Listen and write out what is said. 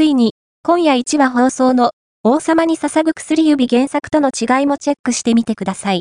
ついに、今夜1話放送の王様に捧ぐ薬指原作との違いもチェックしてみてください。